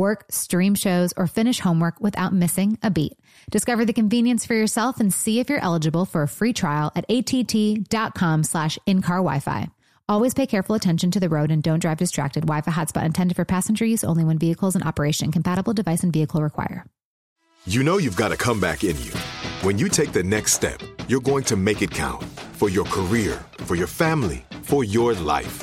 Work, stream shows, or finish homework without missing a beat. Discover the convenience for yourself and see if you're eligible for a free trial at att.com slash in-car Wi-Fi. Always pay careful attention to the road and don't drive distracted. Wi-Fi hotspot intended for passenger use only when vehicles in operation. Compatible device and vehicle require. You know you've got a comeback in you. When you take the next step, you're going to make it count for your career, for your family, for your life.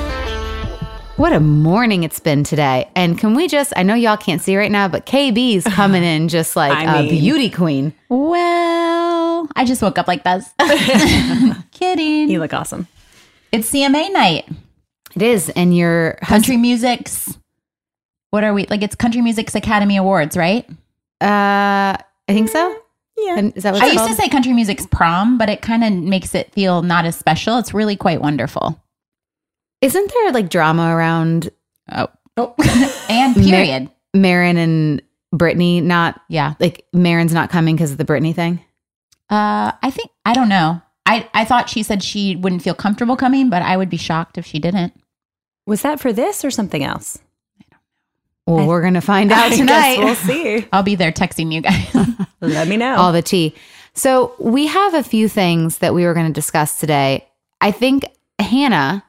What a morning it's been today. And can we just, I know y'all can't see right now, but KB's coming in just like I a mean- beauty queen. Well, I just woke up like this. Kidding. You look awesome. it's CMA night. It is. And your Country music's. What are we like? It's Country Music's Academy Awards, right? Uh, I think so. Yeah. And is that what I used called? to say Country Music's prom, but it kind of makes it feel not as special. It's really quite wonderful. Isn't there like drama around Oh, oh, and period. Maren and Brittany not yeah. like Maren's not coming because of the Brittany thing? Uh, I think I don't know. I I thought she said she wouldn't feel comfortable coming, but I would be shocked if she didn't. Was that for this or something else? Well, we're gonna find out I guess tonight. we'll see. I'll be there texting you guys. Let me know. all the tea. So we have a few things that we were going to discuss today. I think Hannah,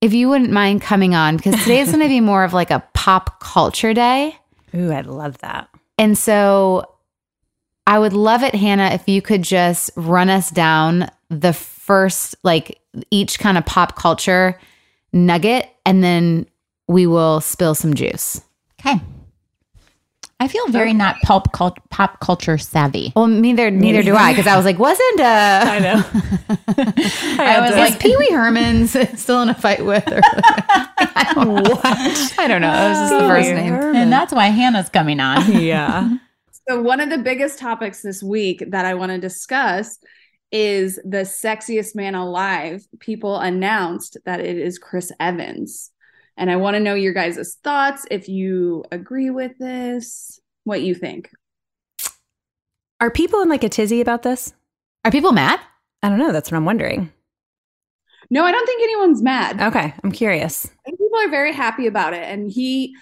if you wouldn't mind coming on, because today is going to be more of like a pop culture day, Ooh, I love that. and so I would love it, Hannah, if you could just run us down the first like each kind of pop culture nugget, and then we will spill some juice. Okay. I feel very not pulp cult- pop culture savvy. Well, neither neither do I, because I was like, wasn't uh, I know. I was Is like, Pee Wee Herman's still in a fight with her? I don't know. I don't know. It was just the first name. and that's why Hannah's coming on. yeah. So, one of the biggest topics this week that I want to discuss is the sexiest man alive. People announced that it is Chris Evans. And I want to know your guys' thoughts, if you agree with this, what you think. Are people in like a tizzy about this? Are people mad? I don't know. That's what I'm wondering. No, I don't think anyone's mad. Okay. I'm curious. I think people are very happy about it. And he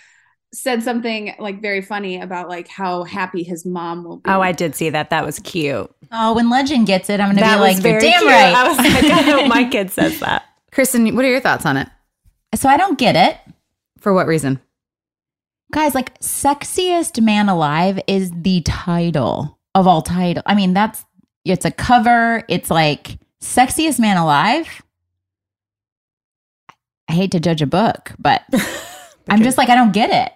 said something like very funny about like how happy his mom will be. Oh, I did see that. That was cute. Oh, when Legend gets it, I'm going to that be was like, you're very damn cute. right. I was like, I hope my kid says that. Kristen, what are your thoughts on it? So I don't get it. For what reason? Guys, like, sexiest man alive is the title of all title. I mean, that's, it's a cover. It's like, sexiest man alive. I hate to judge a book, but I'm just like, I don't get it.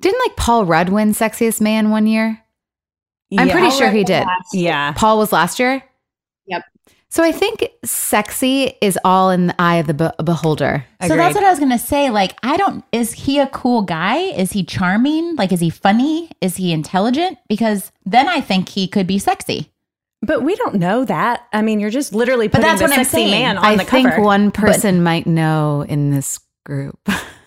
Didn't like Paul Rudd win Sexiest Man one year? I'm Yeah. pretty sure he did. Yeah. Paul was last year. Yep. So I think sexy is all in the eye of the be- beholder. So that's what I was gonna say. Like, I don't. Is he a cool guy? Is he charming? Like, is he funny? Is he intelligent? Because then I think he could be sexy. But we don't know that. I mean, you're just literally But putting that's the what I'm saying. man on I the think one person might know in this group.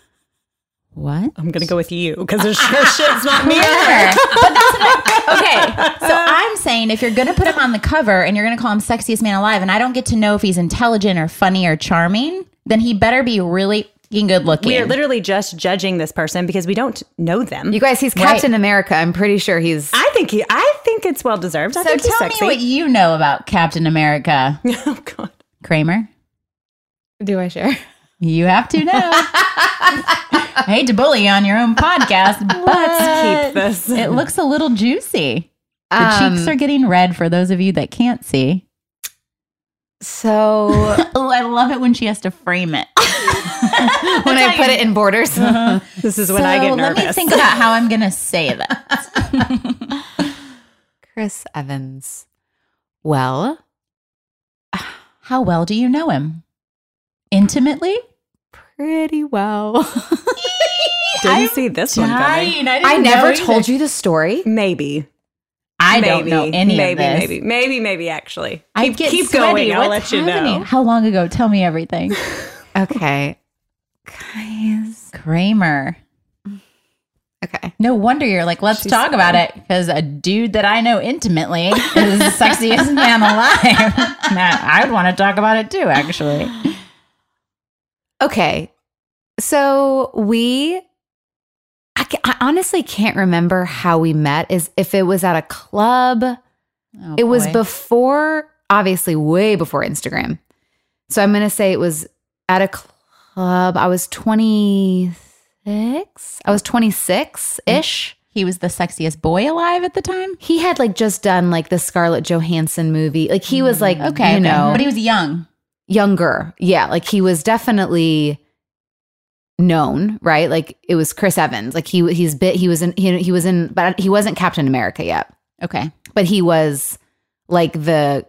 What? I'm gonna go with you because there's sure shit's not me. Sure. but that's what I, okay. So I'm saying if you're gonna put him on the cover and you're gonna call him sexiest man alive, and I don't get to know if he's intelligent or funny or charming, then he better be really good looking. We are literally just judging this person because we don't know them. you guys, he's Right. Captain America. I'm pretty sure he's. I think he. I think it's well deserved. I so think he's tell me what you know about Captain America, oh God. Kramer. Do I share? You have to know. I hate to bully you on your own podcast, but Keep this. it looks a little juicy. The Um, cheeks are getting red for those of you that can't see. So Oh, I love it when she has to frame it. when I put it in borders, This is when I get nervous. Let me think about how I'm going to say that. Chris Evans. Well, How well do you know him? Intimately? Pretty well. Didn't see this one coming. I, I didn't never know told either. you the story. Maybe. I don't know any maybe, of this. Maybe, maybe, maybe, actually. I Keep, get keep sweaty. going. I'll What's let you happening? know. How long ago? Tell me everything. Okay. Guys. Kramer. Okay. No wonder you're like, let's She's talk about it because a dude that I know intimately is the sexiest man alive. Now, I would want to talk about it too, actually. Okay. So we I, I honestly can't remember how we met is if it was at a club. Oh, it was before obviously way before Instagram. So I'm going to say it was at a club. I was 26. I was 26-ish. he was the sexiest boy alive at the time. He had like just done like the Scarlett Johansson movie. Like he was like Mm, Okay, you okay. know, but he was young. Younger. Yeah, like he was definitely known, right? Like it was Chris Evans. Like he he's bit he was in he, he was in but he wasn't Captain America yet. Okay, But he was like the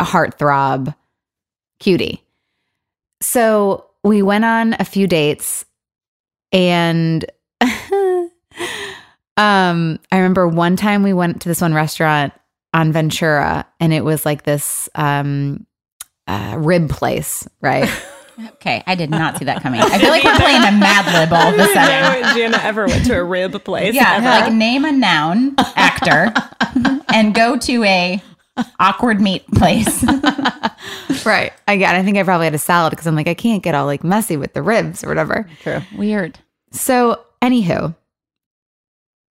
heartthrob cutie. So we went on a few dates and um I remember one time we went to this one restaurant on Ventura and it was like this um uh, rib place, right? okay. I did not see that coming. I feel like we're playing a Mad Lib all of a sudden. No, Gianna ever went to a rib place. Yeah, ever. like name a noun actor and go to a awkward meat place. right. I got I think I probably had a salad because I'm like I can't get all like messy with the ribs or whatever. True. Weird. So, anywho,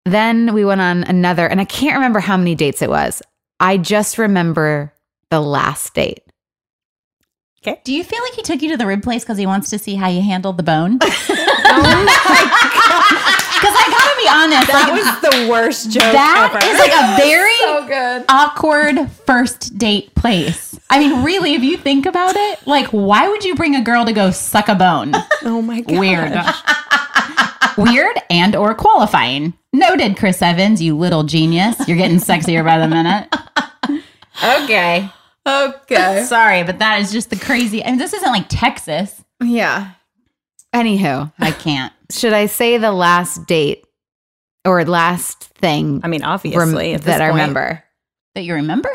then we went on another, and I can't remember how many dates it was. I just remember the last date. Do you feel like he took you to the rib place because he wants to see how you handled the bone? Because I gotta be honest, That like, was the worst joke that ever. is like a very awkward first date place. I mean, really, if you think about it, like, why would you bring a girl to go suck a bone? oh my god. Weird. Weird and or qualifying. Noted, Chris Evans, you little genius. You're getting sexier by the minute. Okay. Okay. Sorry, but that is just the crazy. I mean, this isn't like Texas. Yeah. Anywho, I can't. should I say the last date or last thing I mean, rem- obviously, at this that I remember? That you remember?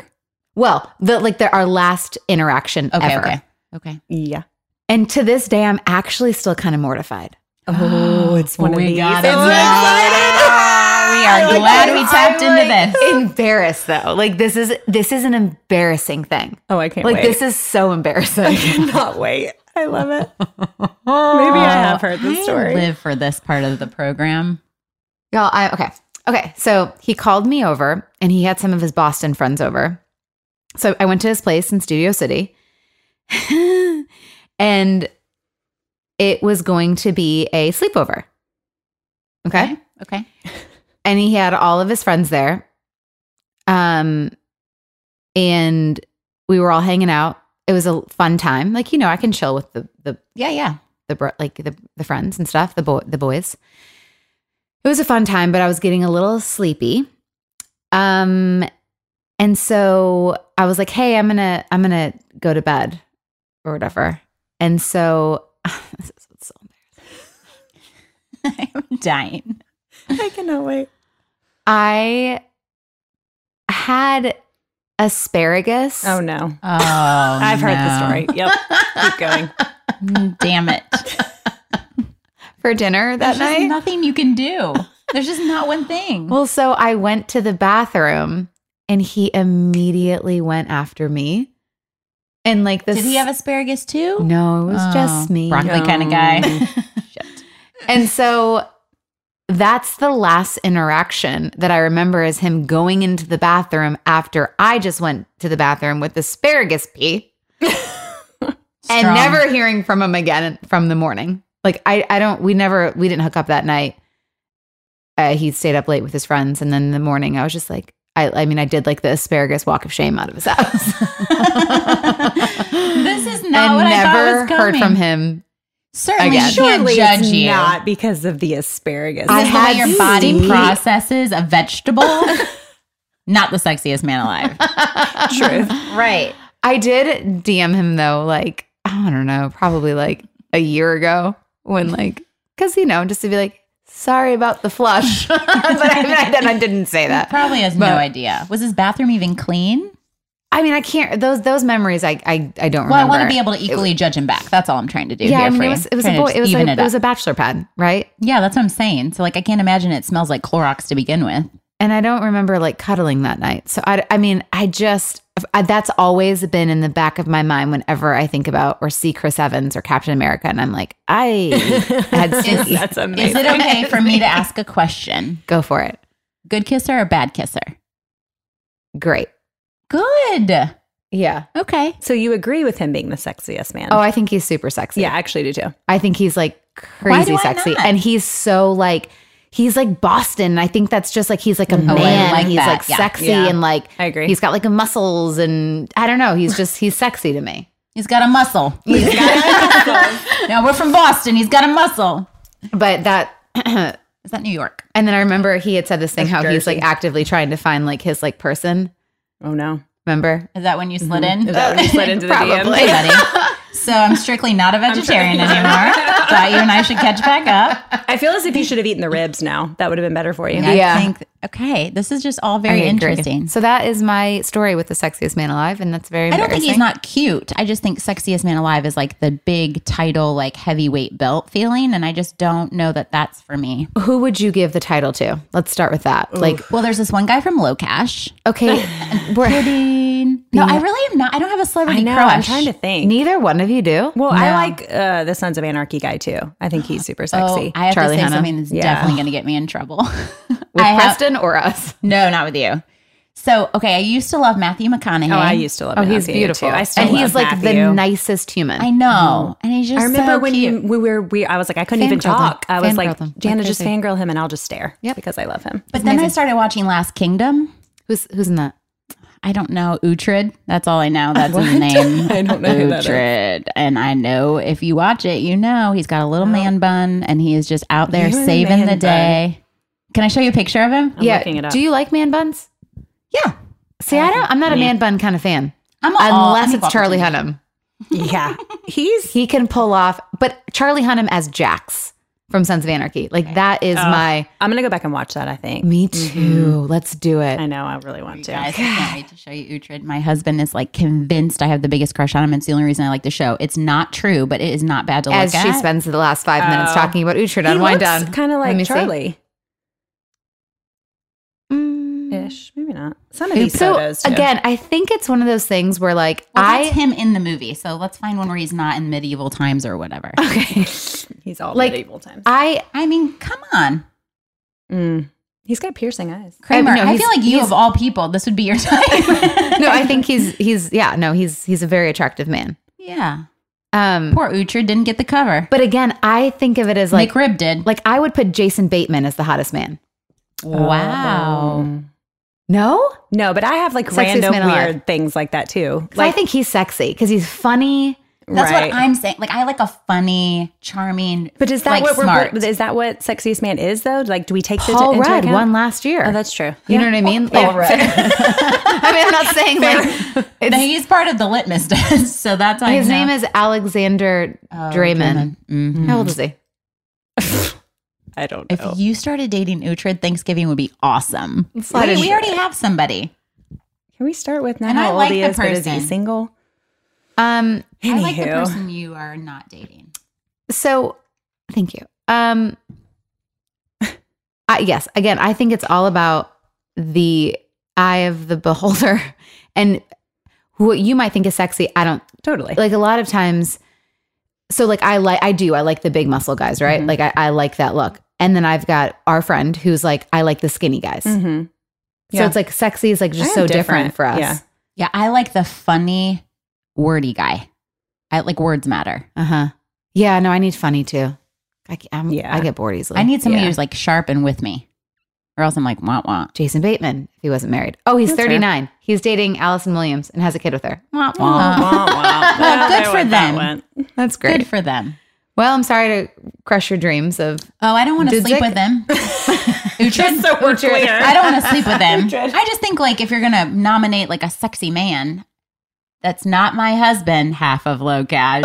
Well, the like the, our last interaction Okay, ever. okay. Okay. Yeah. And to this day, I'm actually still kind of mortified. Oh, oh it's one of we these. got it. I'm so now. we are glad we I'm tapped into like this. Embarrassed though. Like this is this is an embarrassing thing. Oh, I can't Like wait. this is so embarrassing. I cannot wait. I love it. Maybe I have heard this I story. live for this part of the program. Y'all, I okay. Okay. So he called me over and he had some of his Boston friends over. So I went to his place in Studio City. and it was going to be a sleepover. Okay. Okay. and he had all of his friends there. Um, and we were all hanging out. It was a fun time. Like you know, I can chill with the the Yeah, yeah. the bro- like the the friends and stuff. The boy the boys. It was a fun time, but I was getting a little sleepy. Um, and so I was like, "Hey, I'm gonna, I'm gonna go to bed, or whatever." And so this is so embarrassing. I'm dying. I cannot wait. I had asparagus. Oh no. Oh, I've heard the story. Yep. Keep going. Damn it. for dinner that There's just night. nothing you can do. There's just not one thing. Well, so I went to the bathroom and he immediately went after me. And like this Did he have asparagus too? No, it was Oh, just me. Broccoli kind of guy. Shit. And so that's the last interaction that I remember is him going into the bathroom after I just went to the bathroom with asparagus pee and never hearing from him again from the morning. Like I, I don't, we never, we didn't hook up that night. Uh, he stayed up late with his friends. And then in the morning, I was just like, I, I mean, I did like the asparagus walk of shame out of his house. This is not and what I thought never was heard from him. Certainly Again. can't Surely judge it's you. not because of the asparagus. I the had your body steamed- processes a vegetable. not the sexiest man alive. Truth. right. I did DM him though, like, I don't know, probably like a year ago when like, cause you know, just to be like, sorry about the flush. but I, mean, I, I didn't say that. Probably has But- no idea. Was his bathroom even clean? I mean, I can't, those, those memories, I, I, I don't remember. Well, I want to be able to equally judge him back. That's all I'm trying to do. yeah, here I mean, for it was, it was a Trying boy, it was, even a, it it was a bachelor pad, right? Yeah, that's what I'm saying. So, like, I can't imagine it smells like Clorox to begin with. And I don't remember like cuddling that night. So I, I mean, I just, I, that's always been in the back of my mind whenever I think about or see Chris Evans or Captain America. And I'm like, I had stinky. That's Is it okay for me to ask a question? Go for it. Good kisser or bad kisser? Great. Good. Yeah. Okay. So you agree with him being the sexiest man? Oh, I think he's super sexy. yeah, I actually do too. I think he's like crazy sexy. not? And he's so like, he's like Boston. I think that's just like, he's like a Oh, I man. like he's that. like Yeah. sexy Yeah. and like, I agree. he's got like a muscles and I don't know. He's just, he's sexy to me. He's got a muscle. He's got a muscle. now we're from Boston. He's got a muscle. But that, Is that New York? and then I remember he had said this thing That's how he's like actively trying to find like his like person. Oh no. Remember? Is that when you slid mm-hmm. in? Is that when you slid into the Probably. Hey, DM? buddy. So I'm strictly not a vegetarian anymore. Thought you and I should catch back up. I feel as if you should have eaten the ribs now. That would have been better for you. I Yeah. think okay, this is just all very interesting. So that is my story with the sexiest man alive, and that's very. I don't think he's not cute. I just think sexiest man alive is like the big title, like heavyweight belt feeling, and I just don't know that that's for me. Who would you give the title to? Let's start with that. Like, Well, there's this one guy from Locash. okay, we're Kidding. No, I really am not. I don't have a celebrity I know. crush. I'm trying to think. neither one of you do. well, I like uh, the Sons of Anarchy guy too. I think he's super sexy. Oh, I have Charlie to say Hunnam. something that's Yeah. definitely going to get me in trouble. with I have- Preston or us? no, not with you. So, okay, I used to love Matthew McConaughey. oh, I used to love. Oh, he's beautiful, Too. I still and he's like Matthew. the nicest human. I know, and he's just. I remember so when you, we were we. I was like, I couldn't even talk. I was like, him. Jana, Like just fangirl him, and I'll just stare. Yeah, because I love him. But then I started watching Last Kingdom. who's who's in that? I don't know Uhtred. That's all I know. That's his name. I don't know who that is. Uhtred. And I know if you watch it, you know he's got a little oh. man bun, and he is just out there You and saving the day. Can I show you a picture of him? I'm yeah. looking it up. Do you like man buns? Yeah, See, I don't. I'm not a man bun kind of fan, I'm all, unless I'm it's Charlie Hunnam. yeah, he's He can pull off, but Charlie Hunnam as Jax from Sons of Anarchy, like that is my. I'm gonna go back and watch that. I think. Me too. Let's do it. I know. I really want to. Guys, I can't wait to show you Uhtred. My husband is like convinced I have the biggest crush on him. It's the only reason I like the show. It's not true, but it is not bad to As look she spends the last five minutes Oh. talking about Uhtred He on Wind looks Down. kind of like. Charlie Mm. ish. Maybe not. Some of these So photos. Too. again, I think it's one of those things where like well, I that's him in the movie. So let's find one where he's not in medieval times or whatever. okay. he's all like- medieval times. I I mean, come on. Mm. He's got piercing eyes. Kramer, no, I, feel like you of all people, this would be your type. no, I think he's he's yeah, no, he's he's a very attractive man. yeah. Um Poor Uhtred didn't get the cover. but again, I think of it as like Nick Rib did. like I would put Jason Bateman as the hottest man. wow. Um, No? no, but I have like Sexiest random man alive. weird things like that too. 'Cause I think he's sexy because he's funny. That's Right. what I'm saying. Like I like a funny, charming, But is that like, what smart. we're? Is that what sexiest man is though? Like, do we take this Paul into Rudd account? won last year. Oh, that's true. You know what I mean? Paul Like, I mean, I'm not saying like No, he's part of the litmus test, so that's how his I name is Alexander Dreymon. Mhm. How old is he? I don't know. If you started dating Uhtred, Thanksgiving would be awesome. slide Wait, we already have somebody. Can we start with now? And I how old like he the is, but is he person. single? Um. I like the person you are not dating. So, thank you. Um. I, yes. Again, I think it's all about the eye of the beholder, and what you might think is sexy. I don't Totally. like a lot of times so like i like i do i like the big muscle guys right Mhm. like I, I like that look and then i've got our friend who's like i like the skinny guys mm-hmm. so it's like sexy is like just so different. different. for us Yeah. Yeah, I like the funny, wordy guy. I like words matter. uh-huh yeah no i need funny too i, c- I'm, Yeah. I get bored easily I need somebody Yeah. who's like sharp and with me, or else I'm like wah wah. jason bateman if he wasn't married oh he's That's fair. 39 he's dating allison williams and has a kid with her Wah, wah. Uh, Well, good for them. that's great Good for them. Well i'm sorry to crush your dreams of Oh, I don't want to sleep with them. Uhtred, so clear. I don't want to sleep with them. I just think like if you're gonna nominate like a sexy man, that's not my husband, half of Locash.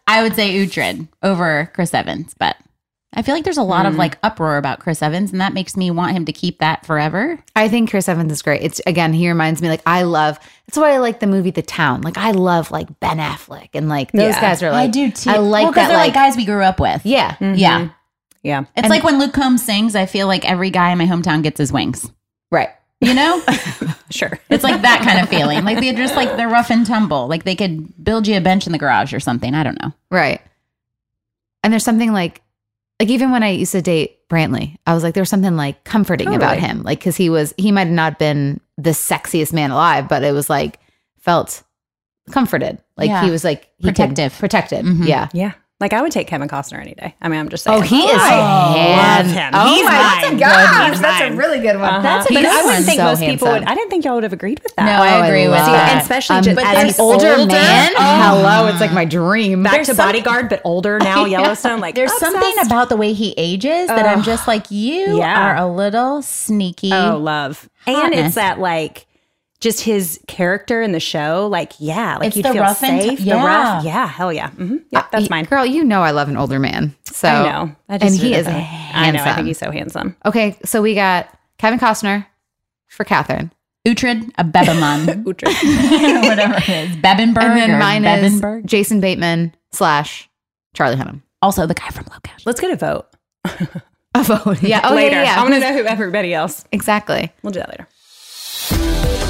I would say Uhtred over Chris Evans, but I feel like there's a lot of hmm. like uproar about Chris Evans, and that makes me want him to keep that forever. I think Chris Evans is great. It's again, he reminds me like I love. That's why I like the movie The Town. Like I love like Ben Affleck and like those Yeah. guys are like I do too. I like well, that. they're Like, like guys we grew up with. yeah, mm-hmm. yeah. Yeah. It's like when Luke Combs sings. I feel like every guy in my hometown gets his wings. right. You know, Sure. it's like that kind of feeling. Like they're just like they're rough and tumble. Like they could build you a bench in the garage or something. I don't know. Right. And there's something like, like even when I used to date Brantley, I was like, there was something like comforting about him. Like, cause he was, he might have not been the sexiest man alive, but it was like, felt comforted. Like Yeah. he was like, he Protective. protected. Mhm. Yeah. Yeah. Like I would take Kevin Costner any day. I mean, I'm just saying. Oh, he is I hand- love him. Oh He's my mine. gosh, He's that's a really good one. Uh-huh. That's a but good I one. wouldn't think So most people would. I didn't think y'all would have agreed with that. No, I agree with love that. And especially Um, just but as an an older, older- man. Oh. Hello, it's like my dream. Back There's to some- Bodyguard, but older now. Yellowstone. Like There's obsessed. something about the way he ages that I'm just like you Yeah. are a little sneaky. Oh, love. And it's that like just his character in the show. Like, yeah, like It's you'd feel rough safe. t- The rough. yeah. Yeah, hell yeah. hmm Yeah, that's mine. Girl, you know I love an older man. So I know. I and he is that. handsome. I know. I think he's so handsome. Okay, so we got Kevin Costner for Catherine. Uhtred, a Bebeman, whatever it is, Bebbanburg, And then mine Bebbanburg. is Jason Bateman slash Charlie Hunnam. also the guy from Locash. Let's get a vote A vote. Yeah. Oh, later. yeah, yeah. I want to know who everybody else. Exactly. We'll do that later.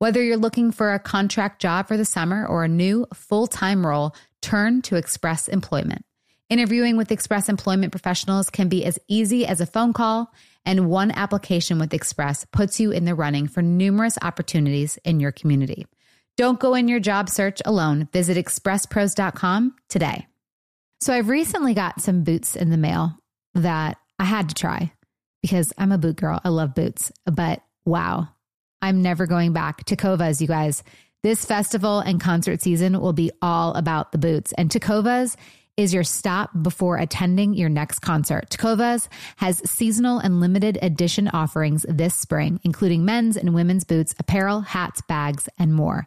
Whether you're looking for a contract job for the summer or a new full time role, turn to Express Employment. Interviewing with Express Employment professionals can be as easy as a phone call, and one application with Express puts you in the running for numerous opportunities in your community. Don't go in your job search alone. Visit expresspros.com today. So, I've recently got some boots in the mail that I had to try because I'm a boot girl. I love boots, but wow, I'm never going back. Tecovas, you guys. This festival and concert season will be all about the boots. And Tecovas is your stop before attending your next concert. Tecovas has seasonal and limited edition offerings this spring, including men's and women's boots, apparel, hats, bags, and more.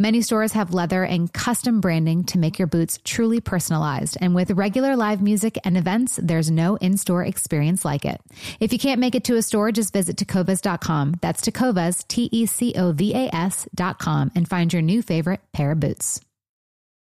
Many stores have leather and custom branding to make your boots truly personalized. And with regular live music and events, there's no in store experience like it. If you can't make it to a store, just visit tecovas.com. That's tecovas, T E C O V A S.com, and find your new favorite pair of boots.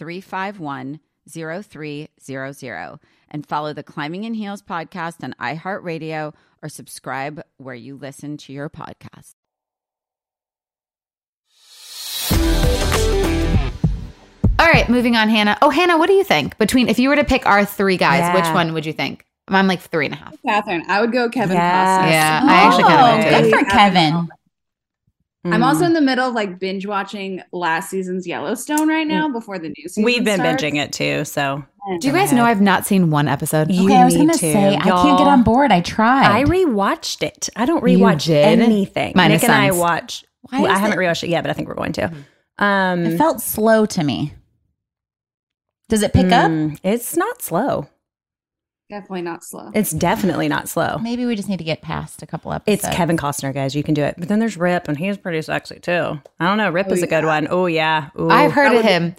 351 0300 and follow the Climbing in Heels podcast on iHeartRadio or subscribe where you listen to your podcast. All right, moving on, Hannah. Oh, Hannah, what do you think? Between if you were to pick our three guys, Yeah. which one would you think? I'm like three and a half. Catherine, I would go Kevin Yes. Costner. Yeah, I actually kind of Oh, would good for Kevin. I'm Mm. I'm also in the middle of like binge watching last season's Yellowstone right now before the new season. We've been starts. binging it too. So Do you guys know I've not seen one episode? You Okay, I was gonna say I Y'all- can't get on board. I tried. I rewatched it. I don't You rewatch anything. Minus Nick and I Sons. watch. Why well, I haven't it- rewatched it yet, but I think we're going to. Um, it felt slow to me. Does it pick up? mm, It's not slow. Definitely not slow. It's definitely not slow. Maybe we just need to get past a couple episodes. It's Kevin Costner, guys. You can do it. But then there's Rip, and he's pretty sexy too. I don't know. Rip Oh, is a good yeah. one. Oh yeah. Ooh. I've heard That of would be- him.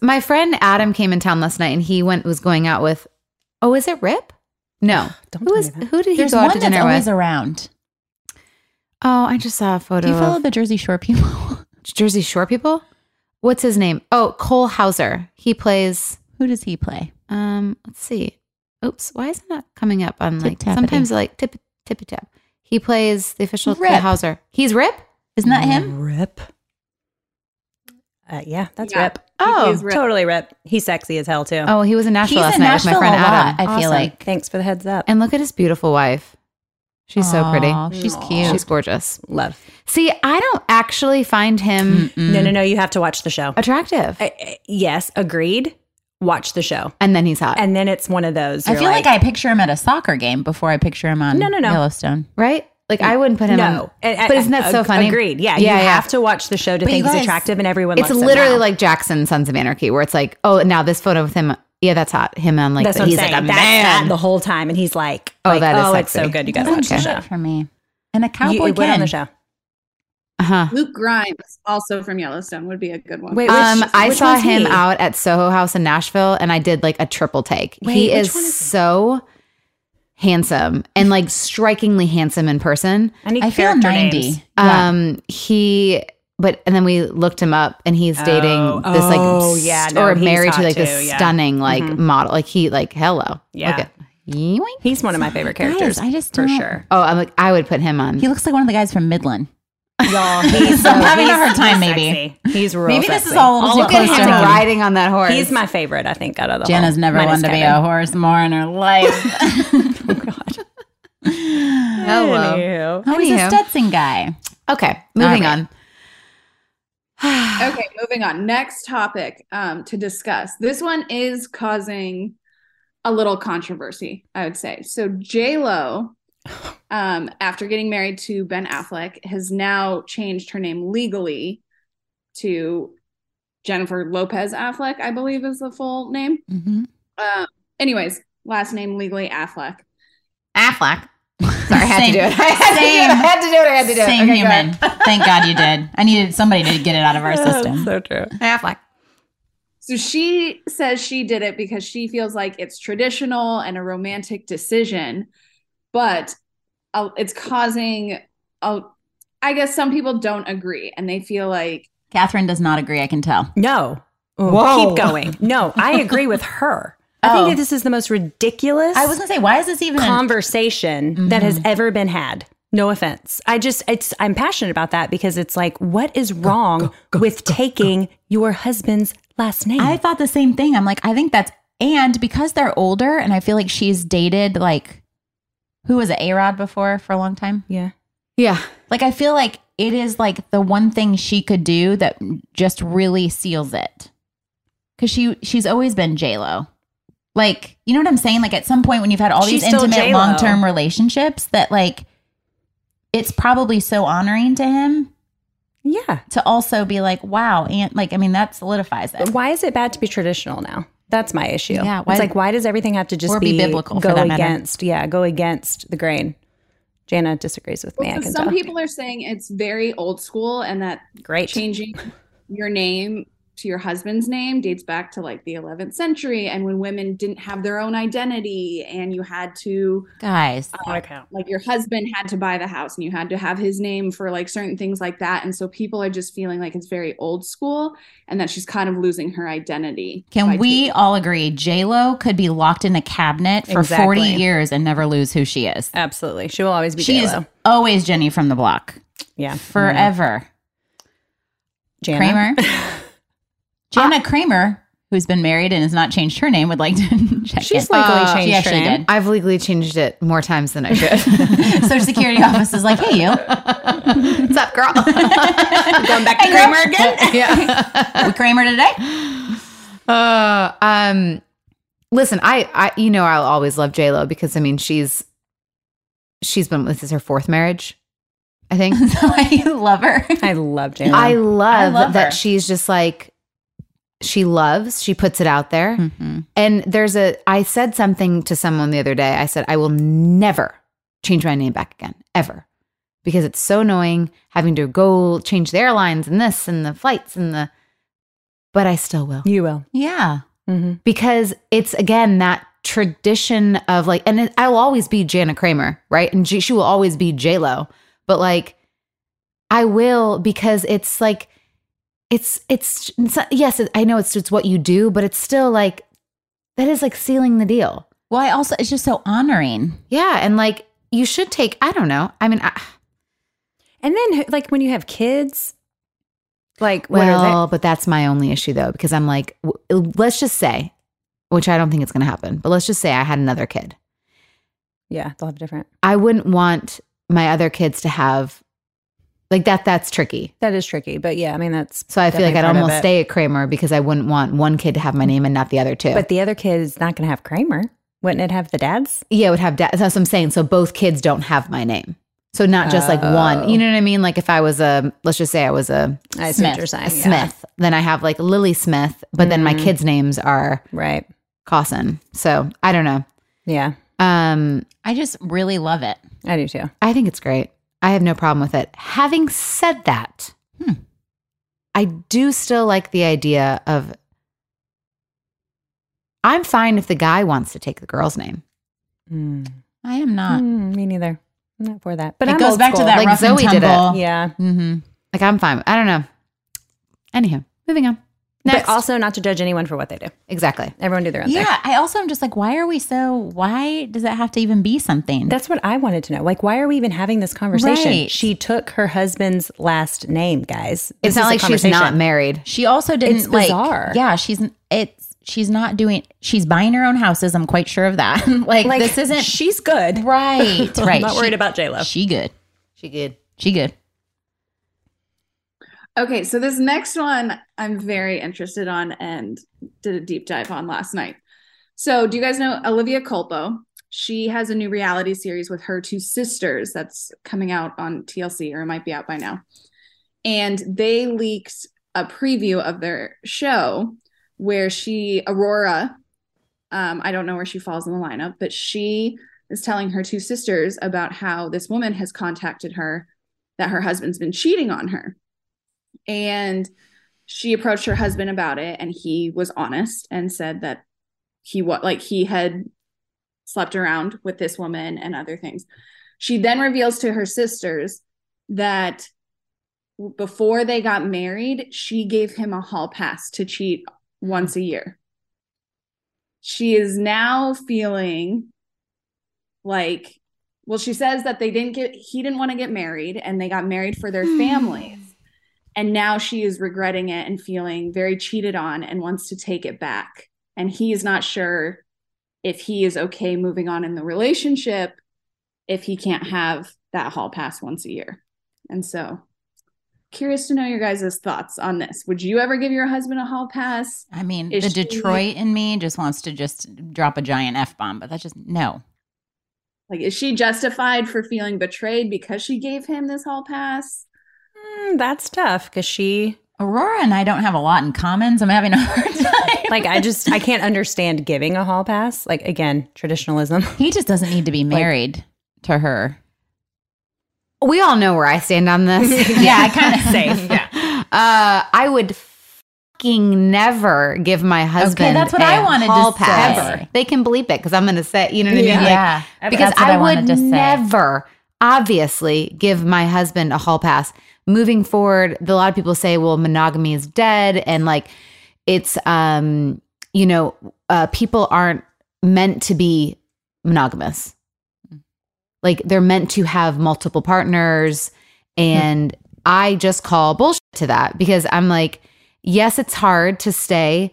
My friend Adam came in town last night, and he went was going out with. Oh, is it Rip? No. Don't who tell was me that. who did he There's go out one to that's dinner always with? around. Oh, I just saw a photo. Do you follow of the Jersey Shore people? Jersey Shore people? What's his name? Oh, Cole Hauser. He plays. Who does he play? Um, let's see. Oops, why is it not coming up on like Tip-tappity. sometimes like tip tippy tap? He plays the official Cole Rip. Hauser. He's Rip. Isn't that him? Rip. Uh, yeah, that's Yeah. Rip. Oh, He's Rip. Totally Rip. He's sexy as hell too. oh, he was in Nashville He's last in night with my friend a lot. Adam. I feel Awesome. like. Thanks for the heads up. And look at his beautiful wife. She's so pretty. Aw, She's cute. She's gorgeous. Love. See, I don't actually find him No, no, no. You have to watch the show. attractive. Uh, uh, yes, agreed. Watch the show, and then he's hot, and then it's one of those. I feel like, I picture him at a soccer game before I picture him on No, no, no. Yellowstone. right? Like I wouldn't put him no, on. And- But isn't that and- so funny? Agreed. Yeah, Yeah, you yeah. have to watch the show to But you think he's attractive, and everyone. It's loves him literally now. like Jackson Sons of Anarchy, where it's like, oh, now this photo with him, yeah, that's hot. Him on like, that's the, what I'm he's saying. like a That's man. that the whole time, and he's like, Oh, like, that is oh, it's so good. You got to watch the show. for me. And a cowboy You, it Ken. on the show. Uh huh. Luke Grimes, also from Yellowstone, would be a good one. Wait, which- Um, I which saw him he? out at Soho House in Nashville, and I did like a triple take. Wait, he which is one is so handsome and like strikingly handsome in person. I need I feel character 90. names. Yeah. Um, he, but and then we looked him up, and he's dating Oh, this like, oh, s- yeah, no, or married to like too, this yeah. stunning like Mhm. model. Like he, like hello, Yeah. Look at- Yoink. He's one of my favorite characters. Guys, I just for don't- sure. Oh, I'm like, I would put him on. He looks like one of the guys from Midland. Y'all, he's so, I'm having a hard time, he's maybe. sexy. He's real Maybe this sexy. is all a little of close him. to home. riding on that horse. He's my favorite, I think, out of the Jenna's whole. never minus wanted to be a horse more in her life. Oh, God. Hello. Anywho. Oh, he's a Stetson guy. Okay, moving All on. okay, moving on. Next topic um, to discuss. This one is causing a little controversy, I would say. So J Lo, um, after getting married to Ben Affleck, has now changed her name legally to Jennifer Lopez Affleck, I believe is the full name. Mm-hmm. Uh, anyways, last name legally Affleck. Affleck. Sorry, I had Same. to do it. I had to do it. I had to do it. I had to do it. Same Okay, human. ahead. Thank God you did. I needed somebody to get it out of our system. so true. Affleck. So she says she did it because she feels like it's traditional and a romantic decision, but uh, it's causing, I guess some people don't agree and they feel like, Catherine does not agree. I can tell. No. Whoa. Keep going. No, I agree with her. I Oh. think that this is the most ridiculous I was gonna say, why is this even? an- conversation that has ever been had. No offense. I just it's I'm passionate about that because it's like what is wrong with taking your husband's last name? I thought the same thing. I'm like, I think that's and because they're older, and I feel like she's dated like who was it, A Rod before for a long time. yeah. Yeah. Like I feel like it is like the one thing she could do that just really seals it. Cause she she's always been J Lo. Like, you know what I'm saying? Like at some point when you've had all She's these still intimate J.Lo. long term relationships that like it's probably so honoring to him Yeah. to also be like, wow, and like I mean that solidifies it. Why is it bad to be traditional now? That's my issue. Yeah, why- it's like why does everything have to just Or be be, biblical for go that matter. against? Yeah, go against the grain. Jana disagrees with me. I can some tell. people are saying it's very old school and that Great. changing your name to your husband's name dates back to like the 11th century and when women didn't have their own identity and you had to Guys, uh, like your husband had to buy the house and you had to have his name for like certain things like that and so people are just feeling like it's very old school and that she's kind of losing her identity Can we taking- all agree J Lo could be locked in a cabinet for Exactly. 40 years and never lose who she is? Absolutely. She will always be She is J-Lo. always Jenny from the block. Yeah. Forever. Mm-hmm. Jana. Kramer. Jana Kramer, who's been married and has not changed her name, would like to check She's in. legally Uh, changed she her name. did. I've legally changed it more times than I should. Social security office is like, hey, you. What's up, girl? Going back to Kramer again? yeah. We Kramer today? Uh, um, listen, I, I, you know, I'll always love J Lo because I mean, she's, she's been this is her fourth marriage, I think. so I love her. I love J Lo. I love, love that her. she's just like she loves, she puts it out there. Mhm. And there's a I said something to someone the other day. I said I will never change my name back again ever. Because it's so annoying having to go change the airlines and this and the flights and the but I still will. you will. Yeah. Mm-hmm. Because it's again that tradition of like and it, I'll always be Jana Kramer, right? And G, she will always be J Lo. But like I will because it's like it's it's, it's yes, I know it's it's what you do, but it's still like that is like sealing the deal. Well, I also, it's just so honoring. Yeah, and like you should take I don't know. I mean, I, And then, like, when you have kids, like, what well, are but that's my only issue though because I'm like w- let's just say which I don't think it's going to happen, but let's just say I had another kid. Yeah, they'll have different. I wouldn't want my other kids to have like that that's tricky. That is tricky, but yeah, I mean, that's So I feel like I'd almost stay at Kramer because I wouldn't want one kid to have my name and not the other two. But the other kid is not going to have Kramer. Wouldn't it have the dad's? yeah, it would have dad. That's what I'm saying. So both kids don't have my name. So not just like one. You know what I mean? Like if I was a, let's just say I was a, I see what Smith. you're saying. a yeah. Smith, then I have like Lily Smith, but then my Mhm. kids' names are Right. Caussin. So I don't know. Yeah, Um, I just really love it. I do too. I think it's great. I have no problem with it. Having said that, Hmm. I do still like the idea of I'm fine if the guy wants to take the girl's name. Mm. I am not. Mm, me neither. I'm not for that. But it I'm goes old back to that Like rough and Zoe did it. Yeah. Mm-hmm. Like I'm fine. I don't know. Anyhow, moving on. But also not to judge anyone for what they do. Exactly. Everyone do their own thing. Yeah, I also am just like, why are we so? Why does it have to even be something? That's what I wanted to know. Like, why are we even having this conversation? Right. She took her husband's last name, guys. It's not like she's not married. she also didn't It's like. bizarre. Yeah, she's it's she's not doing. She's buying her own houses. I'm quite sure of that. like, Like, this isn't She's good. right. I'm Right. not worried about J Lo. She good. She good. She good. Okay, so this next one I'm very interested on and did a deep dive on last night. So, do you guys know Olivia Culpo? She has a new reality series with her two sisters that's coming out on TLC or it might be out by now. And they leaked a preview of their show where she, Aurora, um, I don't know where she falls in the lineup, but she is telling her two sisters about how this woman has contacted her that her husband's been cheating on her and she approached her husband about it and he was honest and said that he what like he had slept around with this woman and other things. She then reveals to her sisters that before they got married she gave him a hall pass to cheat once a year. She is now feeling like well she says that they didn't get he didn't want to get married and they got married for their hmm. families and now she is regretting it and feeling very cheated on and wants to take it back. And he is not sure if he is okay moving on in the relationship if he can't have that hall pass once a year. And so curious to know your guys' thoughts on this. Would you ever give your husband a hall pass? I mean, Is the Detroit in me just wants to just drop a giant f bomb, but that's just no. like is she justified for feeling betrayed because she gave him this hall pass Mm, that's tough because she, Aurora and I don't have a lot in common, so I'm having a hard time. like, I just, I can't understand giving a hall pass. Like, again, traditionalism. he just doesn't need to be married to her. We all know where I stand on this. Yeah, I kind of Safe. Yeah. Uh, I would fucking never give my husband. Okay, that's what a I wanted to hall say. pass. Ever. They can bleep it because I'm going to say, you know what I mean? Like, Yeah, because that's what I, wanted would to say. never, obviously, give my husband a hall pass. Moving forward, a lot of people say, "Well, monogamy is dead," and like it's, um, you know, uh, people aren't meant to be monogamous. Like they're meant to have multiple partners, and I just call bullshit to that because I'm like, yes, it's hard to stay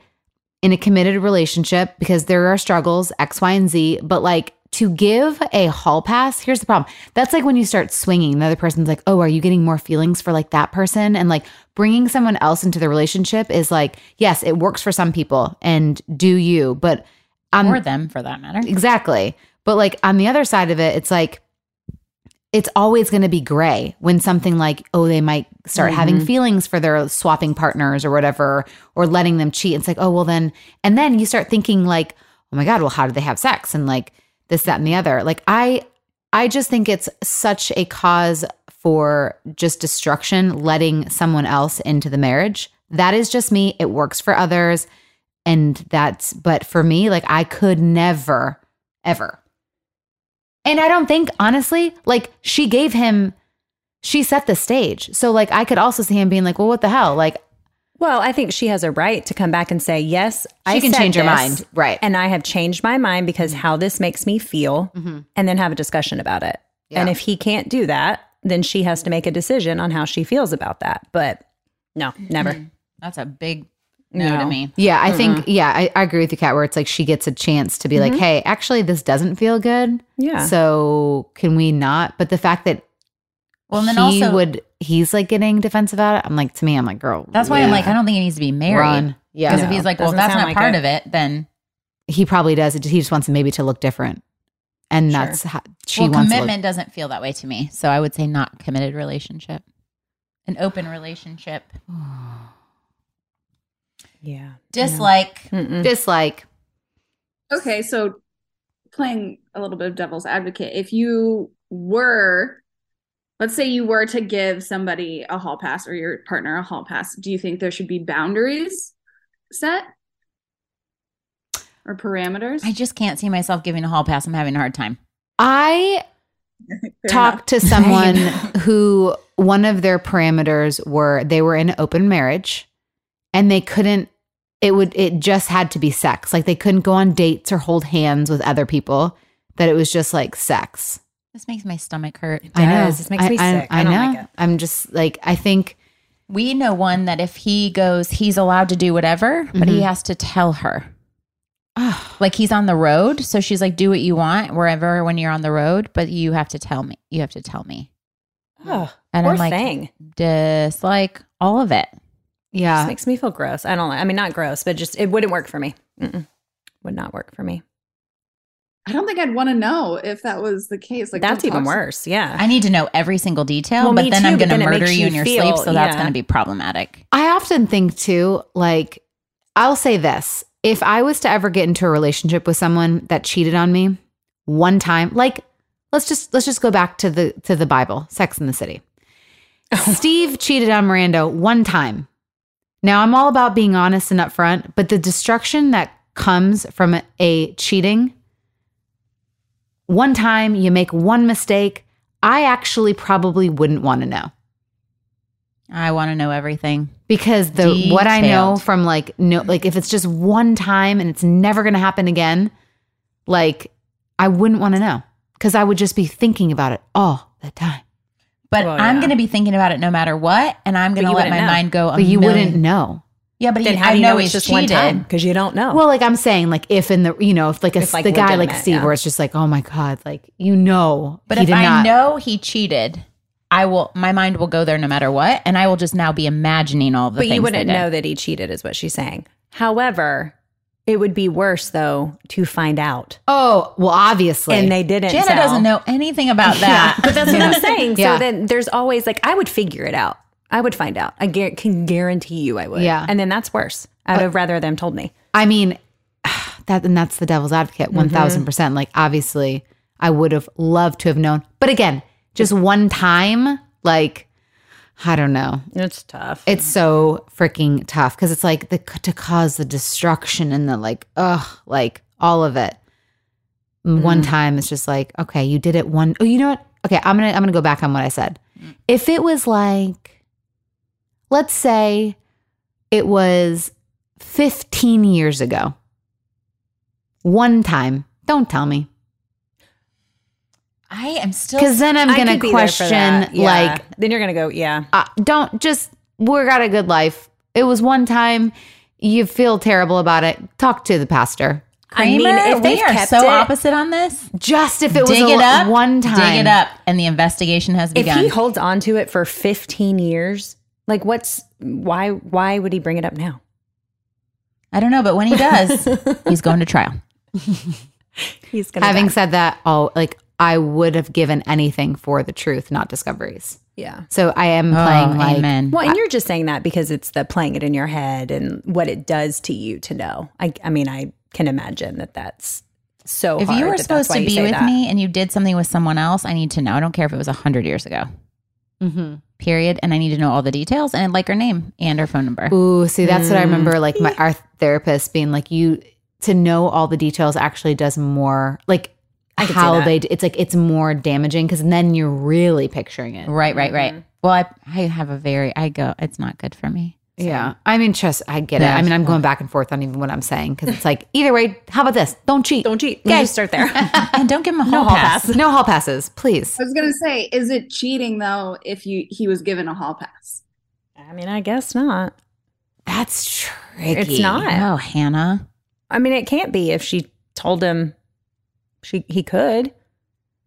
in a committed relationship because there are struggles X, Y, and Z. But like to give a hall pass, here's the problem. That's like when you start swinging. The other person's like, oh, are you getting more feelings for like that person? And like bringing someone else into the relationship is like, yes, it works for some people and do you, but um, or them for that matter. Exactly. But like on the other side of it, it's like it's always going to be gray when something like, oh, they might start having feelings for their swapping partners or whatever, or letting them cheat. It's like, oh, well, then, and then you start thinking like, oh my God, well, how do they have sex? And like this, that, and the other. Like, I, I just think it's such a cause for just destruction, letting someone else into the marriage. That is just me. It works for others. And that's, but for me, like, I could never, ever. And I don't think, honestly, like, she gave him, she set the stage. So, like, I could also see him being like, well, what the hell? Like, Well, I think she has a right to come back and say, yes, I can said change her this, mind. Right. And I have changed my mind because mm-hmm. how this makes me feel, mm-hmm. and then have a discussion about it. And if he can't do that, then she has to make a decision on how she feels about that. But no, mm-hmm. never. That's a big no, to me. yeah, I think, yeah, I, I agree with you, Kat, where it's like she gets a chance to be like, hey, actually, this doesn't feel good. Yeah. So, can we not? But the fact that Well, and then he also would, he's like getting defensive about it. I'm like, to me, I'm like, girl, that's why I'm like, I don't think he needs to be married. Run. Yeah. Because if he's like, well, if doesn't that's sound not like part it. of it, then he probably does. It- He just wants maybe to look different. And Sure. that's how she well, wants to look- commitment doesn't feel that way to me. So I would say not committed relationship, an open relationship. Yeah. Dislike. Mm-mm. dislike. Okay, so playing a little bit of devil's advocate, if you were, let's say you were to give somebody a hall pass or your partner a hall pass, do you think there should be boundaries set or parameters? I just can't see myself giving a hall pass. I'm having a hard time. I talked to someone who one of their parameters were they were in open marriage and they couldn't it would it just had to be sex. Like they couldn't go on dates or hold hands with other people. That it was just like sex. This makes my stomach hurt. I know. does. This makes I, me I- sick. I, I don't know. like. I'm just like I think We know one that if he goes, he's allowed to do whatever, but he mm-hmm. has to tell her. Like he's on the road, so she's like, "Do what you want wherever when you're on the road, but you have to tell me. You have to tell me." Oh, And poor I'm like, thing. dislike all of it. yeah. This makes me feel gross. I don't. I mean, not gross, but just it wouldn't work for me. Mm-mm. Would not work for me. I don't think I'd want to know if that was the case. Like That's even talk to- worse. Yeah. I need to know every single detail, Well, but then too, I'm going to murder you in your feel- sleep, so that's going to be problematic. I often think too, like, I'll say this if I was to ever get into a relationship with someone that cheated on me one time, like, let's just let's just go back to the to the Bible, Sex in the City. Steve cheated on Miranda one time. Now I'm all about being honest and upfront, but the destruction that comes from a, a cheating one time you make one mistake, I actually probably wouldn't want to know I want to know everything. because the what I know from like no like if it's just one time and it's never going to happen again, like I wouldn't want to know because I would just be thinking about it all the time. But Well, I'm yeah. going to be thinking about it no matter what, and I'm going to let my know. mind go. A But you million- wouldn't know. Yeah, but then he, how I do you know, know, it's just cheated. one time? Because you don't know. Well, like I'm saying, like if in the you know if like a If, like, the guy like Steve, yeah. where it's just like oh my god, like you know, But he if did I not- know he cheated, I will. My mind will go there no matter what, and I will just now be imagining all the. but things you wouldn't know that he cheated, is what she's saying. However, it would be worse though to find out, Oh well, obviously, and they didn't. Jana tell. doesn't know anything about that. But that's what I'm saying. Yeah. So then there's always like I would figure it out. I would find out. I gar- can guarantee you I would. Yeah. And then that's worse. I would have rather them told me. I mean, that and that's the devil's advocate, mm-hmm. one thousand percent. Like obviously, I would have loved to have known, but again, just one time, like I don't know. It's tough. It's so freaking tough because it's like the to cause the destruction and the like, ugh, like all of it. One mm-hmm. time, it's just like, okay, you did it one. Oh, you know what? Okay, I'm gonna I'm gonna go back on what I said. Mm. If it was like, let's say, it was 15 years ago. One time, don't tell me I am still. because then I'm gonna could be there for question. Yeah. like then you're gonna go, yeah. uh, don't just we got a good life. It was one time. You feel terrible about it. Talk to the pastor. I mean, if they've are so it- opposite on this. Just if it was dig a, it up, one time, Dig it up, and the investigation has begun. If he holds on to it for 15 years, like what's why why would he bring it up now? I don't know, but when he does, he's going to trial. He's gonna Having die. said that, oh, like I would have given anything for the truth, not discoveries. yeah. So I am oh, playing oh, like amen. Well, and you're just saying that because it's the playing it in your head and what it does to you to know. I, I mean, I can imagine that that's so. if hard you were supposed to be with that. me and you did something with someone else, I need to know. I don't care if it was a hundred years ago. Mhm. Period. And I need to know all the details and like her name and her phone number. Ooh, see, that's what I remember. Like my our therapist being like, you to know all the details actually does more. Like I how they. It's like it's more damaging because then you're really picturing it. Right, right, right. Well, I I have a very I go. It's not good for me. Yeah, I mean, trust. I get it. I mean, I'm going back and forth on even what I'm saying because it's like either way. How about this? Don't cheat. Don't cheat. Okay. You just start there. And don't give him a hall hall pass. pass. No hall passes, please. I was gonna say, is it cheating though if you he was given a hall pass? I mean, I guess not. That's tricky. It's not. Oh, Hannah. I mean, it can't be if she told him she he could.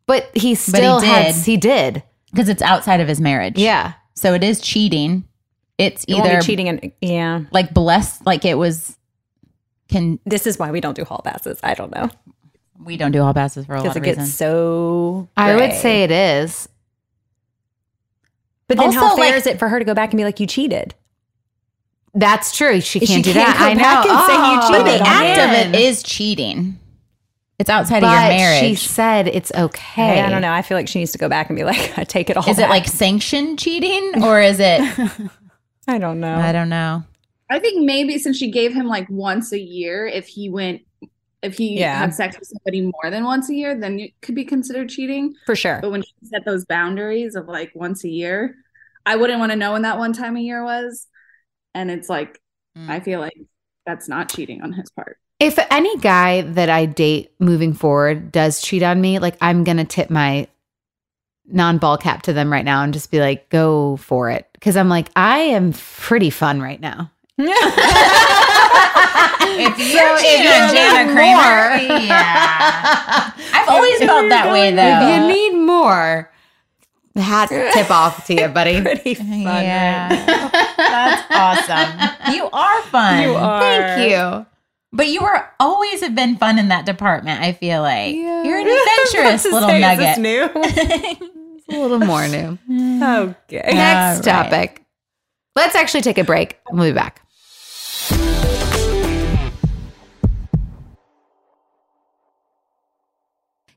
but he still had. did. He did. Because it's outside of his marriage. Yeah. So it is cheating. It's It won't either be cheating and yeah. like blessed, like it was. Can This is why we don't do hall passes. I don't know we don't do hall passes for a lot because of it gets reasons. so. I would say it is. But then, how fair like- is it for her to go back and be like, "You cheated"? That's true. She She can't do can't that. go I know. back and say you Oh, but the cheated. act of it is cheating. It's outside of your marriage. she said it's okay. Hey, I don't know. I feel like she needs to go back and be like, "I take it all." is it like sanctioned cheating or is it? I don't know. I don't know. I think maybe since she gave him like once a year, if he went, if he Yeah. had sex with somebody more than once a year, then it could be considered cheating. for sure. But when she set those boundaries of like once a year, I wouldn't want to know when that one time a year was. And it's like, Mm. I feel like that's not cheating on his part. If any guy that I date moving forward does cheat on me, like I'm gonna tip my non-ball cap to them right now and just be like, go for it. Cause I'm like, I am pretty fun right now. if you're cheating on Jana Kramer, yeah. I've always felt that way though. If you need more, hat tip off to you, buddy. Pretty fun. yeah, right that's awesome. You are fun. You are. Thank you. But you were always have been fun in that department. I feel like Yeah. you're an I adventurous little say, nugget. Is this new? A little more new. okay. Next right. topic. Let's actually take a break. We'll be back.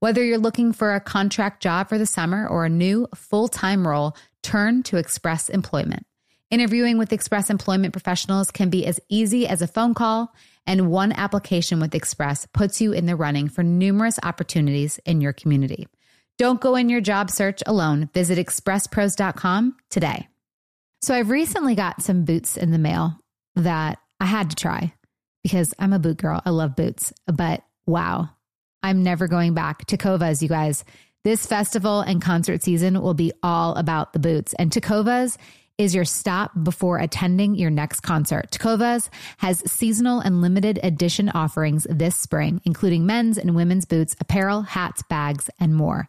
Whether you're looking for a contract job for the summer or a new full time role, turn to Express Employment. Interviewing with Express Employment professionals can be as easy as a phone call, and one application with Express puts you in the running for numerous opportunities in your community. Don't go in your job search alone. Visit expresspros.com today. So, I've recently got some boots in the mail that I had to try because I'm a boot girl. I love boots, but wow, I'm never going back. Tecovas, you guys. This festival and concert season will be all about the boots. And Tecovas is your stop before attending your next concert. Tecovas has seasonal and limited edition offerings this spring, including men's and women's boots, apparel, hats, bags, and more.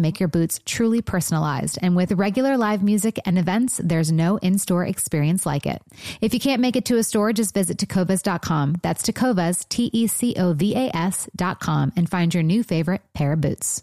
make your boots truly personalized. And with regular live music and events, there's no in store experience like it. If you can't make it to a store, just visit tecovas.com. That's tecovas, T E C O V A S.com, and find your new favorite pair of boots.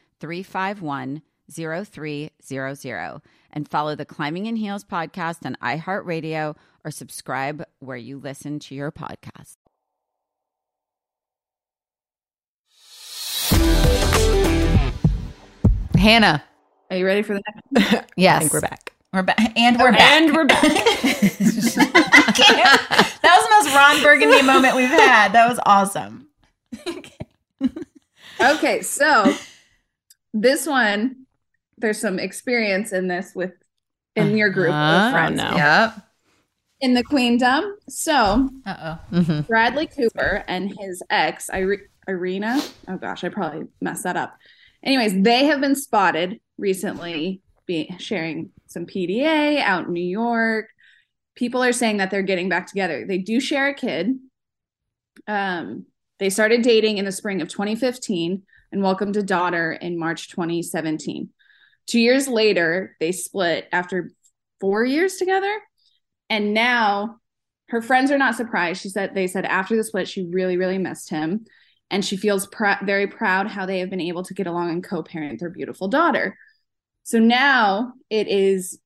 351 0300 and follow the Climbing in Heels podcast on iHeartRadio or subscribe where you listen to your podcast. Hannah, are you ready for the next? yes. we're back. We're oh, back. And we're back. And we're back. that was the most Ron Burgundy moment we've had. That was awesome. okay. okay, so this one, there's some experience in this with in your group Uh-huh. of friends. no. Yep. In the queendom. So Uh oh. Bradley Cooper and his ex, Ire- Irina. Oh gosh, I probably messed that up. Anyways, they have been spotted recently be sharing some PDA out in New York. People are saying that they're getting back together. They do share a kid. Um, they started dating in the spring of 2015 and welcomed a daughter in March 2017. Two years later, they split after four years together. And now her friends are not surprised. She said they said after the split, she really, really missed him. And she feels pr- very proud how they have been able to get along and co parent their beautiful daughter. So now it is,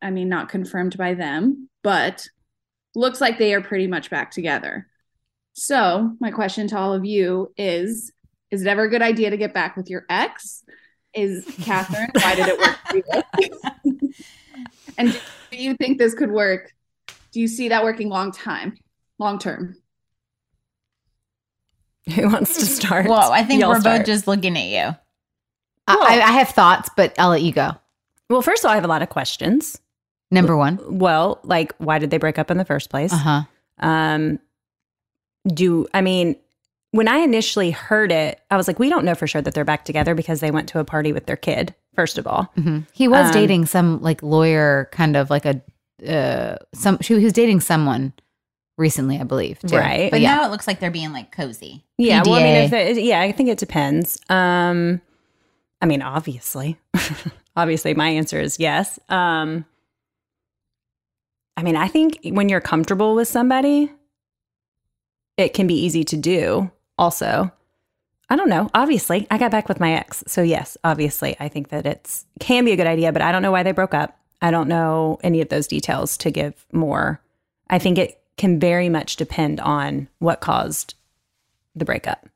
I mean, not confirmed by them, but looks like they are pretty much back together. So, my question to all of you is Is it ever a good idea to get back with your ex? Is Catherine, why did it work for you? and do you think this could work? Do you see that working long time, long term? Who wants to start? Whoa, I think Y'all we're start. both just looking at you. I, I have thoughts, but I'll let you go. Well, first of all, I have a lot of questions. Number one. Well, like, why did they break up in the first place? Uh huh. Um, do I mean when I initially heard it, I was like, we don't know for sure that they're back together because they went to a party with their kid. First of all, He was Um, dating some like lawyer, kind of like a uh some. She he was dating someone recently, I believe. Too. Right. But But yeah, now it looks like they're being like cozy. yeah. Well, I mean, if they, yeah, I think it depends. Um, I mean, obviously, obviously, my answer is yes. Um, I mean, I think when you're comfortable with somebody, it can be easy to do. Also, I don't know. Obviously, I got back with my ex, so yes, obviously, I think that it's can be a good idea. But I don't know why they broke up. I don't know any of those details to give more. I think it can very much depend on what caused the breakup.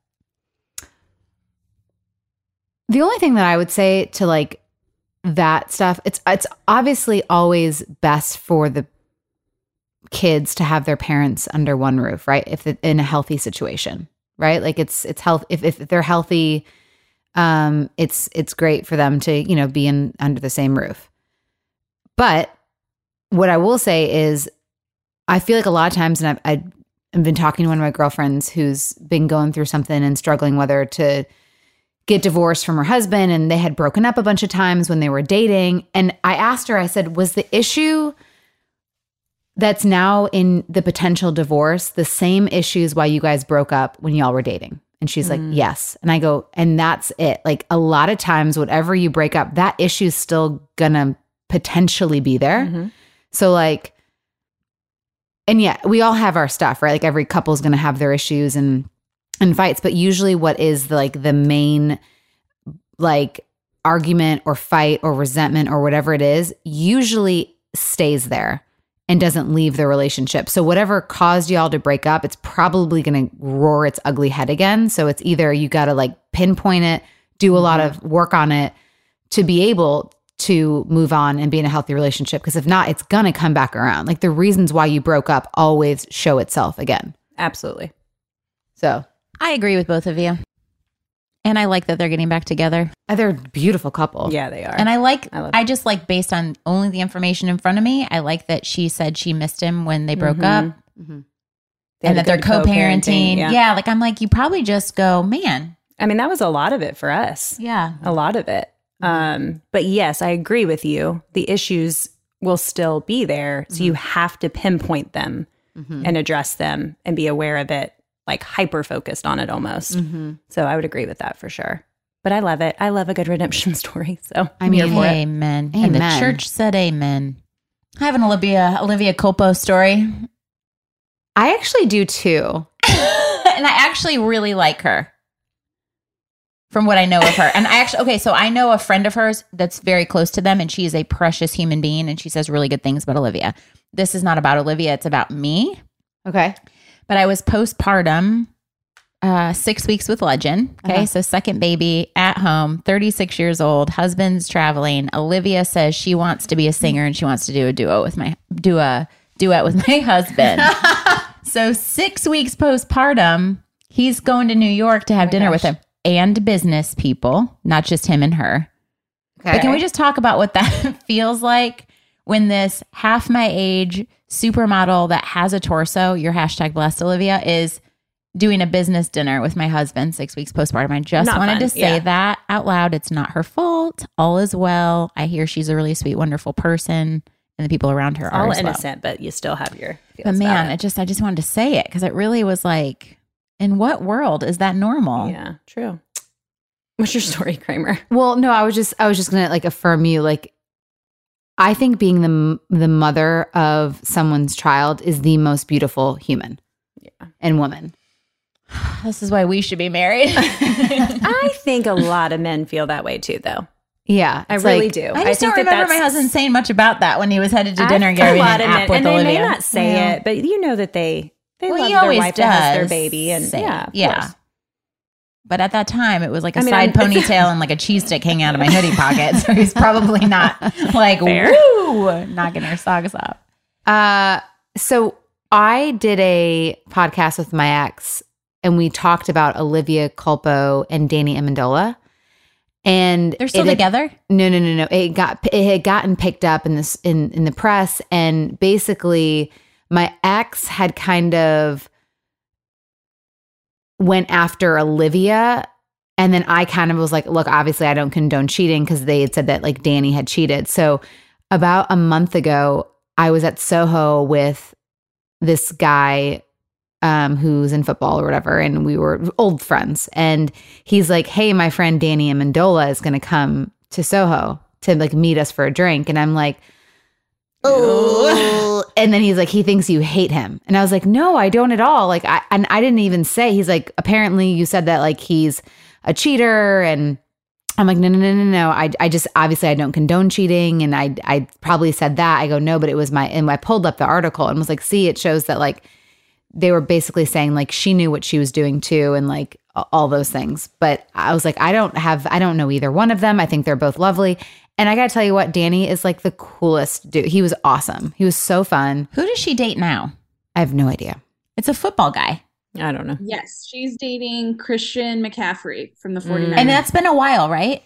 The only thing that I would say to like that stuff, it's it's obviously always best for the kids to have their parents under one roof, right? If in a healthy situation, right? Like it's it's health if if they're healthy, um, it's it's great for them to you know be in under the same roof. But what I will say is, I feel like a lot of times, and I've, I've been talking to one of my girlfriends who's been going through something and struggling whether to get divorced from her husband and they had broken up a bunch of times when they were dating and i asked her i said was the issue that's now in the potential divorce the same issues why you guys broke up when y'all were dating. And she's like mm. yes. And i go and that's it. Like a lot of times whatever you break up that issue's still gonna potentially be there. Mm-hmm. So like and yeah, we all have our stuff, right? Like every couple's to have their issues and and fights, but usually what is the, like the main like argument or fight or resentment or whatever it is usually stays there and doesn't leave the relationship. So whatever caused y'all to break up, it's probably going to roar its ugly head again. So it's either you got to like pinpoint it, do a lot mm-hmm. of work on it to be able to move on and be in a healthy relationship because if not it's going to come back around. Like the reasons why you broke up always show itself again. Absolutely. So, I agree with both of you. And I like that they're getting back together. they're a beautiful couple. Yeah, they are. And I like, I I, just like based on only the information in front of me, I like that she said she missed him when they broke mm-hmm. up mm-hmm. They had and that they're co parenting. Yeah. Yeah. Like I'm like, you probably just go, man. I mean, that was a lot of it for us. Yeah. a lot of it. Mm-hmm. Um, but yes, I agree with you. The issues will still be there. So you have to pinpoint them and address them and be aware of it, like hyper focused on it almost. Mm-hmm. So I would agree with that for sure. But I love it. I love a good redemption story. So I mean, Amen. And the church said amen. I have an Olivia, Olivia Culpo story. I actually do too. and I actually really like her from what I know of her. And I actually, okay, so I know a friend of hers that's very close to them, and she is a precious human being, and she says really good things about Olivia. This is not about Olivia, it's about me. Okay. But I was postpartum. uh, six weeks with Legend. Okay. Uh-huh. So, second baby at home, 36 years old, husband's traveling. Olivia says she wants to be a singer and she wants to do a duo with my, do a duet with my husband. so, six weeks postpartum, he's going to New York to Oh have dinner with him and business people, not just him and her. But Okay. can we just talk about what that feels like when this half my age supermodel that has a torso, your hashtag blessed Olivia, is doing a business dinner with my husband six weeks postpartum? I just Not wanted fun, to say yeah. that out loud. It's not her fault. All is well. I hear she's a really sweet, wonderful person, and the people around her are All as well. innocent, but you still have your. But feels about man, it. it just I just wanted to say it because it really was like, in what world is that normal? yeah, true. What's your story, Kramer? Well, no, I was just I was just gonna like affirm you. Like, I think being the the mother of someone's child is the most beautiful human, Yeah. and woman. This is why we should be married. I think a lot of men feel that way too, though. Yeah, I really like- do. I just think don't remember my that's- husband saying much about that when he was headed to I dinner and think getting a an lot of app men, with and Olivia. they may not say Yeah. it, but you know that they they Well, love he their always wife that has their baby, and say- yeah, yeah. course. But at that time, it was like a I mean, side I'm- ponytail and like a cheese stick hanging out of my hoodie pocket. So he's probably not like Fair. woo, knocking her socks off. Uh, so I did a podcast with my ex, and we talked about Olivia Culpo and Danny Amendola. And They're still had- together. No, no, no, no. It got it had gotten picked up in this in in the press, and basically, my ex had kind of went after Olivia, and then I kind of was like, "Look, obviously, I don't condone cheating because they had said that like Danny had cheated." So, about a month ago, I was at Soho with this guy um, who's in football or whatever, and we were old friends. And he's like, "Hey, my friend Danny Amendola is going to come to Soho to like meet us for a drink," and I'm like. Oh, and then he's like, he thinks you hate him, and I was like, no, I don't at all. Like, I and I didn't even say. He's like, apparently, you said that like he's a cheater, and I'm like, no, no, no, no, no. I, I just obviously I don't condone cheating, and I, I probably said that. I go, no, but it was my, and I pulled up the article and was like, see, it shows that like they were basically saying like she knew what she was doing too, and like all those things. But I was like, I don't have, I don't know either one of them. I think they're both lovely, and I gotta tell you what, Danny is like the coolest dude. He was awesome. He was so fun. Who does she date now? I have no idea. It's a football guy, I don't know. Yes, she's dating Christian McCaffrey from the 49ers and that's been a while, right?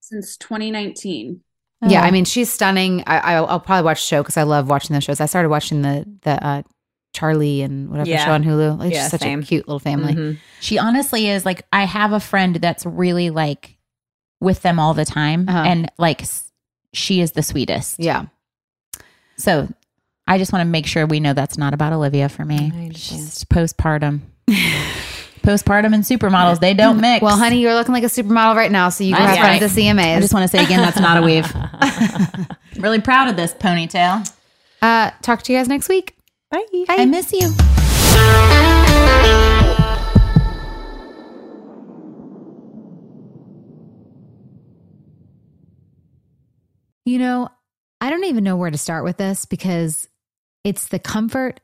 since 2019. Yeah, Oh. I mean, she's stunning. I, I'll, I'll probably watch the show because I love watching those shows. I started watching the the uh, Charlie and whatever Yeah. show on Hulu. Like, Yeah, just such same. a cute little family. Mhm. She honestly is like, I have a friend that's really like with them all the time, Uh-huh. and like she is the sweetest. Yeah, So I just want to make sure we know that's not about Olivia for me. I. She's postpartum. postpartum and supermodels, they don't mix. Well, honey, you're looking like a supermodel right now, so you can have fun at the CMAs. I just want to say again, that's not a weave. really proud of this ponytail. uh, talk to you guys next week. Bye. I miss you. You know, I don't even know where to start with this because it's the comfort,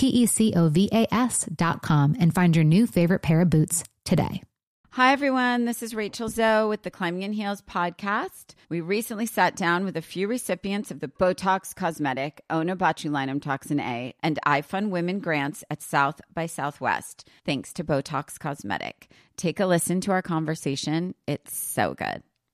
T C O V A com and find your new favorite pair of boots today. Hi, everyone. This is Rachel Zoe with the Climbing in Heels podcast. We recently sat down with a few recipients of the Botox Cosmetic, Onabotulinum Toxin A, and iFund Women grants at South by Southwest, thanks to Botox Cosmetic. Take a listen to our conversation. It's so good.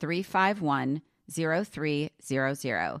351 0300